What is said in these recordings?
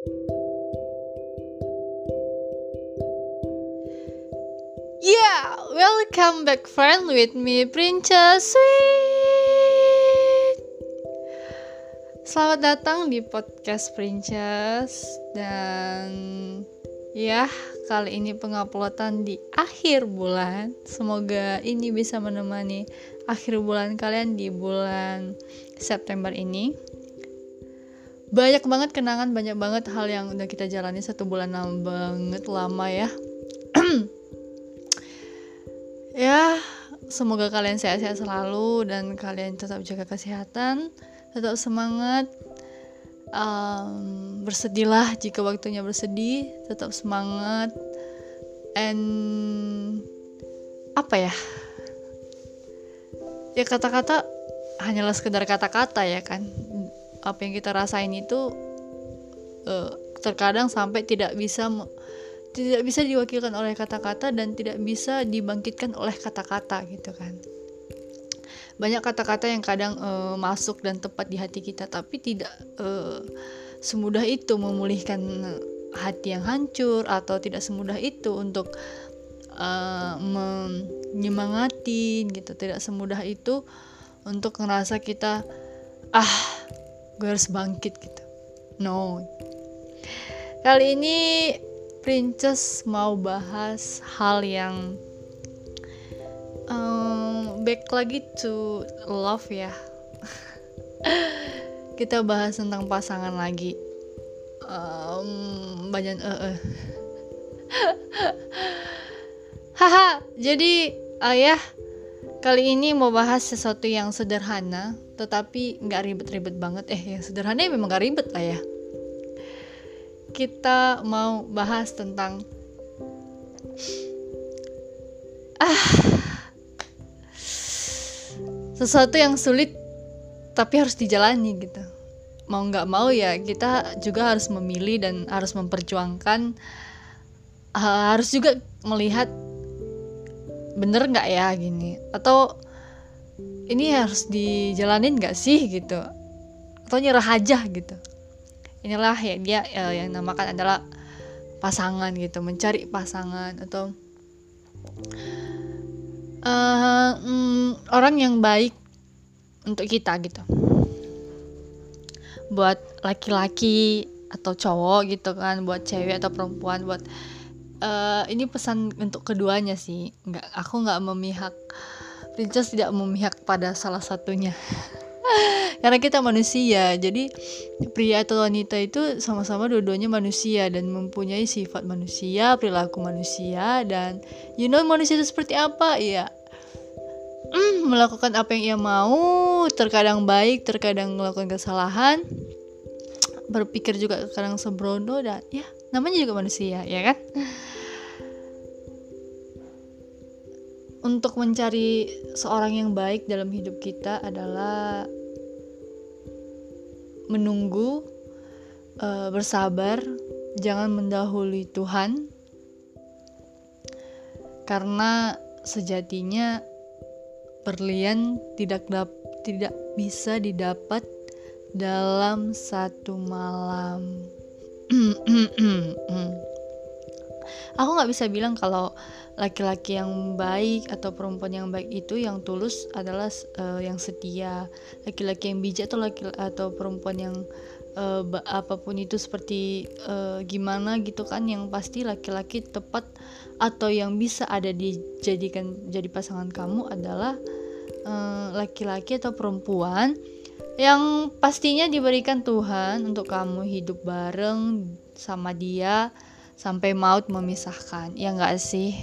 Yeah, welcome back friend with me Princess Sweet. Selamat datang di podcast Princess dan ya kali ini penguploadan di akhir bulan. Semoga ini bisa menemani akhir bulan kalian di bulan September ini. Banyak banget kenangan, banyak banget hal yang udah kita jalani satu bulan lama banget lama ya. ya semoga kalian sehat-sehat selalu dan kalian tetap jaga kesehatan tetap semangat. Um, bersedihlah jika waktunya bersedih tetap semangat. And apa ya? Ya kata-kata hanyalah sekedar kata-kata ya kan apa yang kita rasain itu uh, terkadang sampai tidak bisa tidak bisa diwakilkan oleh kata-kata dan tidak bisa dibangkitkan oleh kata-kata gitu kan. Banyak kata-kata yang kadang uh, masuk dan tepat di hati kita tapi tidak uh, semudah itu memulihkan hati yang hancur atau tidak semudah itu untuk uh, menyemangati gitu. Tidak semudah itu untuk ngerasa kita ah gue harus bangkit gitu no kali ini Princess mau bahas hal yang um, back lagi to love ya. Kita bahas tentang pasangan lagi. Um, banyak eh uh. Haha, jadi ayah kali ini mau bahas sesuatu yang sederhana, tetapi nggak ribet-ribet banget. Eh, yang sederhana ya memang gak ribet lah ya kita mau bahas tentang ah sesuatu yang sulit tapi harus dijalani gitu mau nggak mau ya kita juga harus memilih dan harus memperjuangkan uh, harus juga melihat bener nggak ya gini? Atau ini harus dijalanin nggak sih gitu? Atau nyerah aja gitu? Inilah ya dia uh, yang namakan adalah pasangan gitu mencari pasangan atau uh, mm, orang yang baik untuk kita gitu. Buat laki-laki atau cowok gitu kan buat cewek atau perempuan buat uh, ini pesan untuk keduanya sih. Nggak aku nggak memihak princess tidak memihak pada salah satunya. Karena kita manusia jadi pria atau wanita itu sama-sama dua-duanya manusia dan mempunyai sifat manusia perilaku manusia dan you know manusia itu seperti apa? Ya mm, melakukan apa yang ia mau terkadang baik terkadang melakukan kesalahan berpikir juga kadang sembrono dan ya namanya juga manusia ya kan untuk mencari seorang yang baik dalam hidup kita adalah menunggu, uh, bersabar, jangan mendahului Tuhan, karena sejatinya berlian tidak dap tidak bisa didapat dalam satu malam. Aku nggak bisa bilang kalau laki-laki yang baik atau perempuan yang baik itu yang tulus adalah uh, yang setia. Laki-laki yang bijak atau laki atau perempuan yang uh, apa pun itu seperti uh, gimana gitu kan yang pasti laki-laki tepat atau yang bisa ada dijadikan jadi pasangan kamu adalah laki-laki uh, atau perempuan yang pastinya diberikan Tuhan untuk kamu hidup bareng sama dia sampai maut memisahkan. Ya enggak sih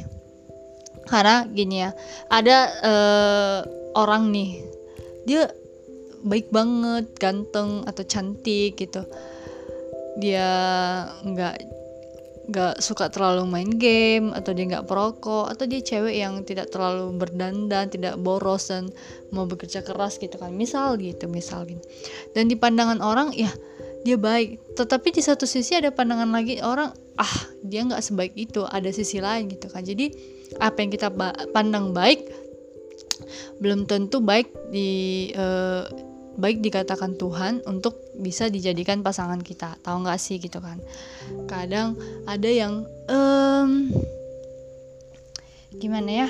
karena gini ya ada uh, orang nih dia baik banget ganteng atau cantik gitu. Dia nggak nggak suka terlalu main game atau dia nggak perokok atau dia cewek yang tidak terlalu berdandan tidak boros dan mau bekerja keras gitu kan. Misal gitu misal gitu dan di pandangan orang ya dia baik. Tetapi di satu sisi ada pandangan lagi orang ah dia nggak sebaik itu ada sisi lain gitu kan. Jadi apa yang kita pandang baik belum tentu baik di uh, baik dikatakan Tuhan untuk bisa dijadikan pasangan kita. Tahu nggak sih gitu kan? Kadang ada yang um, gimana ya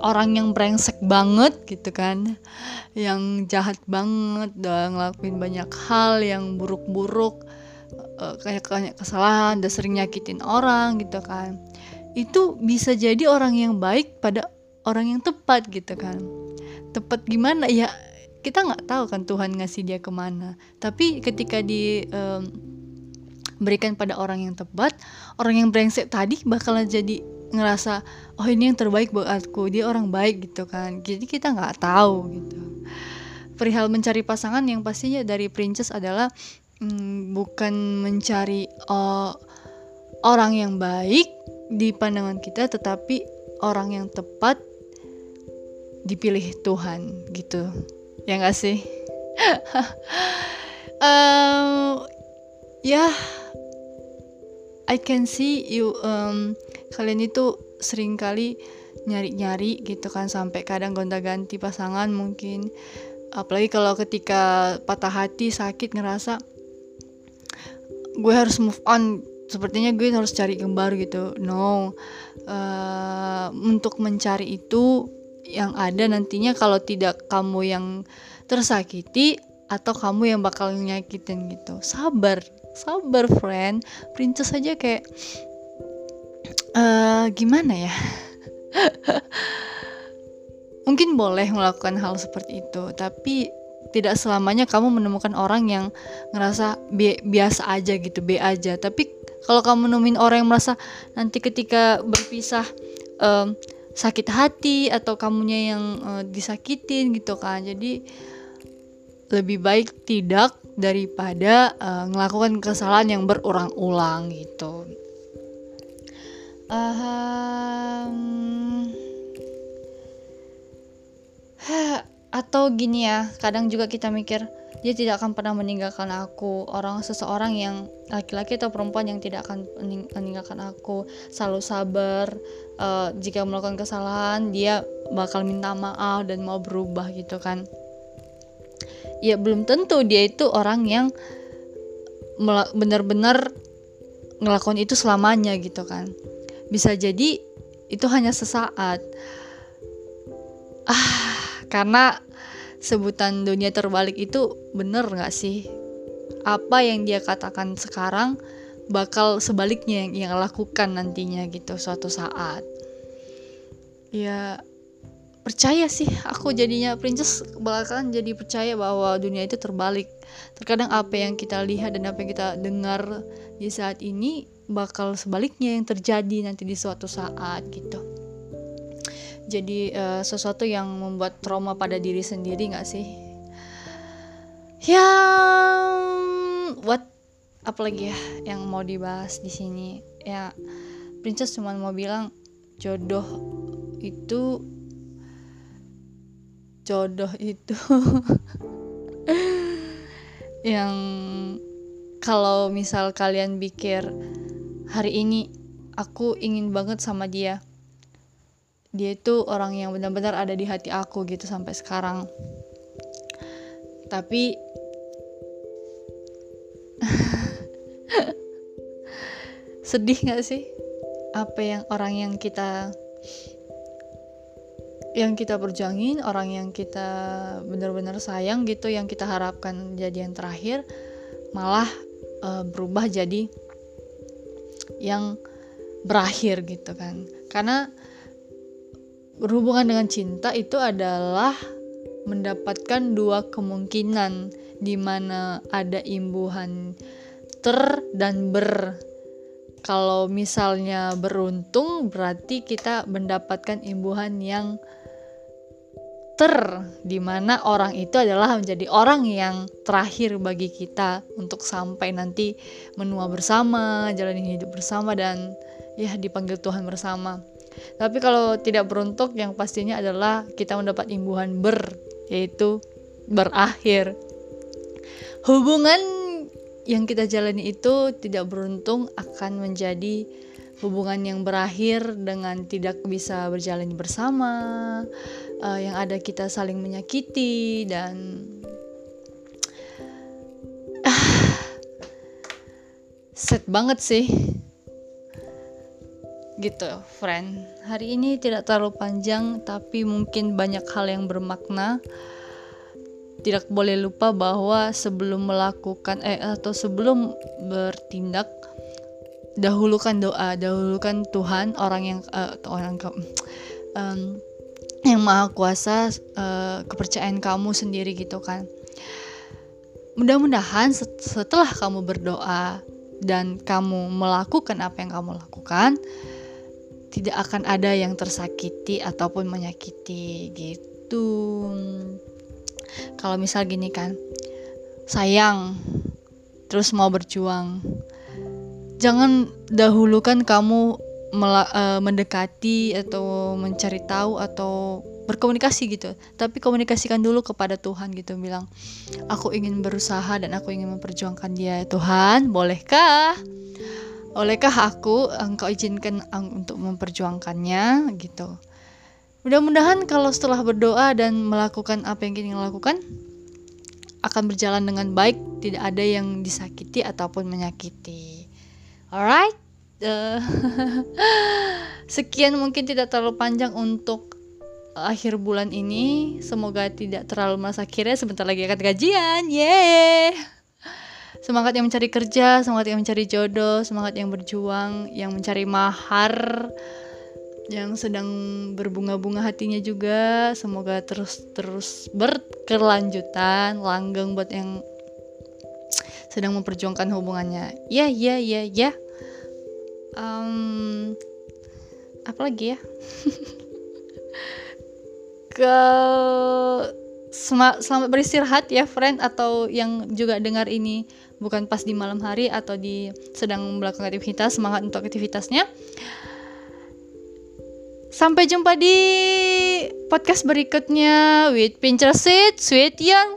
orang yang brengsek banget gitu kan yang jahat banget dan ngelakuin banyak hal yang buruk-buruk uh, kayak kayak kesalahan dan sering nyakitin orang gitu kan itu bisa jadi orang yang baik pada orang yang tepat gitu kan. Tepat gimana? Ya kita nggak tahu kan Tuhan ngasih dia ke mana. Tapi ketika di um, berikan pada orang yang tepat orang yang brengsek tadi bakalan jadi ngerasa oh ini yang terbaik buat aku. Dia orang baik gitu kan. Jadi kita nggak tahu gitu. Perihal mencari pasangan yang pastinya dari princess adalah hmm, bukan mencari oh, orang yang baik di pandangan kita tetapi orang yang tepat dipilih Tuhan gitu. Ya nggak sih? Um, ya yeah, I can see you um, kalian itu sering kali nyari-nyari gitu kan sampai kadang gonta-ganti pasangan mungkin. Apalagi kalau ketika patah hati sakit ngerasa gue harus move on sepertinya gue harus cari gambar gitu. No. Uh, untuk mencari itu yang ada nantinya kalau tidak kamu yang tersakiti atau kamu yang bakal nyakitin gitu. Sabar sabar friend. Princess aja kayak uh, gimana ya? Mungkin boleh melakukan hal seperti itu tapi tidak selamanya kamu menemukan orang yang ngerasa bi biasa aja gitu be aja. Tapi kalau kamu nemuin orang yang merasa nanti ketika berpisah um, sakit hati atau kamunya yang uh, disakitin gitu kan. Jadi lebih baik tidak daripada uh, melakukan kesalahan yang berulang-ulang gitu. Um, atau gini ya kadang juga kita mikir dia tidak akan pernah meninggalkan aku. Orang seseorang yang laki-laki atau perempuan yang tidak akan meninggalkan aku. Selalu sabar uh, jika melakukan kesalahan dia bakal minta maaf dan mau berubah gitu kan. Ya belum tentu dia itu orang yang benar-benar ngelakuin itu selamanya gitu kan. Bisa jadi itu hanya sesaat. Ah karena sebutan dunia terbalik itu bener nggak sih? Apa yang dia katakan sekarang bakal sebaliknya yang yang lakukan nantinya gitu suatu saat. Ya percaya sih aku jadinya princess belakangan jadi percaya bahwa dunia itu terbalik. Terkadang apa yang kita lihat dan apa yang kita dengar di saat ini bakal sebaliknya yang terjadi nanti di suatu saat gitu jadi uh, sesuatu yang membuat trauma pada diri sendiri nggak sih? Yang what apalagi ya yang mau dibahas di sini. Ya princess cuma mau bilang jodoh itu jodoh itu yang kalau misal kalian pikir hari ini aku ingin banget sama dia dia itu orang yang benar-benar ada di hati aku gitu sampai sekarang. Tapi sedih gak sih? Apa yang orang yang kita yang kita perjuangin orang yang kita benar-benar sayang gitu yang kita harapkan jadi yang terakhir malah uh, berubah jadi yang berakhir gitu kan. Karena berhubungan dengan cinta itu adalah mendapatkan dua kemungkinan di mana ada imbuhan ter dan ber. Kalau misalnya beruntung berarti kita mendapatkan imbuhan yang ter di mana orang itu adalah menjadi orang yang terakhir bagi kita untuk sampai nanti menua bersama, jalani hidup bersama dan ya dipanggil Tuhan bersama. Tapi kalau tidak beruntung yang pastinya adalah kita mendapat imbuhan ber yaitu berakhir. Hubungan yang kita jalani itu tidak beruntung akan menjadi hubungan yang berakhir dengan tidak bisa berjalan bersama, uh, yang ada kita saling menyakiti dan set banget sih gitu friend. Hari ini tidak terlalu panjang tapi mungkin banyak hal yang bermakna. Tidak boleh lupa bahwa sebelum melakukan eh atau sebelum bertindak dahulukan doa dahulukan Tuhan orang yang uh, orang um, yang maha kuasa uh, kepercayaan kamu sendiri gitu kan. Mudah-mudahan setelah kamu berdoa dan kamu melakukan apa yang kamu lakukan tidak akan ada yang tersakiti ataupun menyakiti gitu. Kalau misal gini kan sayang terus mau berjuang. Jangan dahulukan kamu uh, mendekati atau mencari tahu atau berkomunikasi gitu. Tapi komunikasikan dulu kepada Tuhan gitu bilang aku ingin berusaha dan aku ingin memperjuangkan dia. Tuhan bolehkah olehkah aku engkau izinkan untuk memperjuangkannya? Gitu. Mudah-mudahan kalau setelah berdoa dan melakukan apa yang ingin lakukan akan berjalan dengan baik tidak ada yang disakiti ataupun menyakiti. Alright? Uh, sekian mungkin tidak terlalu panjang untuk akhir bulan ini. Semoga tidak terlalu masa kira sebentar lagi akan gajian. Yeay semangat yang mencari kerja semangat yang mencari jodoh semangat yang berjuang yang mencari mahar yang sedang berbunga-bunga hatinya juga. Semoga terus terus berkelanjutan langgeng buat yang sedang memperjuangkan hubungannya. Ya ya ya ya. Um, apa lagi ya? Ke selamat beristirahat ya friend atau yang juga dengar ini bukan pas di malam hari atau di sedang melakukan aktivitas semangat untuk aktivitasnya. Sampai jumpa di podcast berikutnya with Pinterest Sweet Young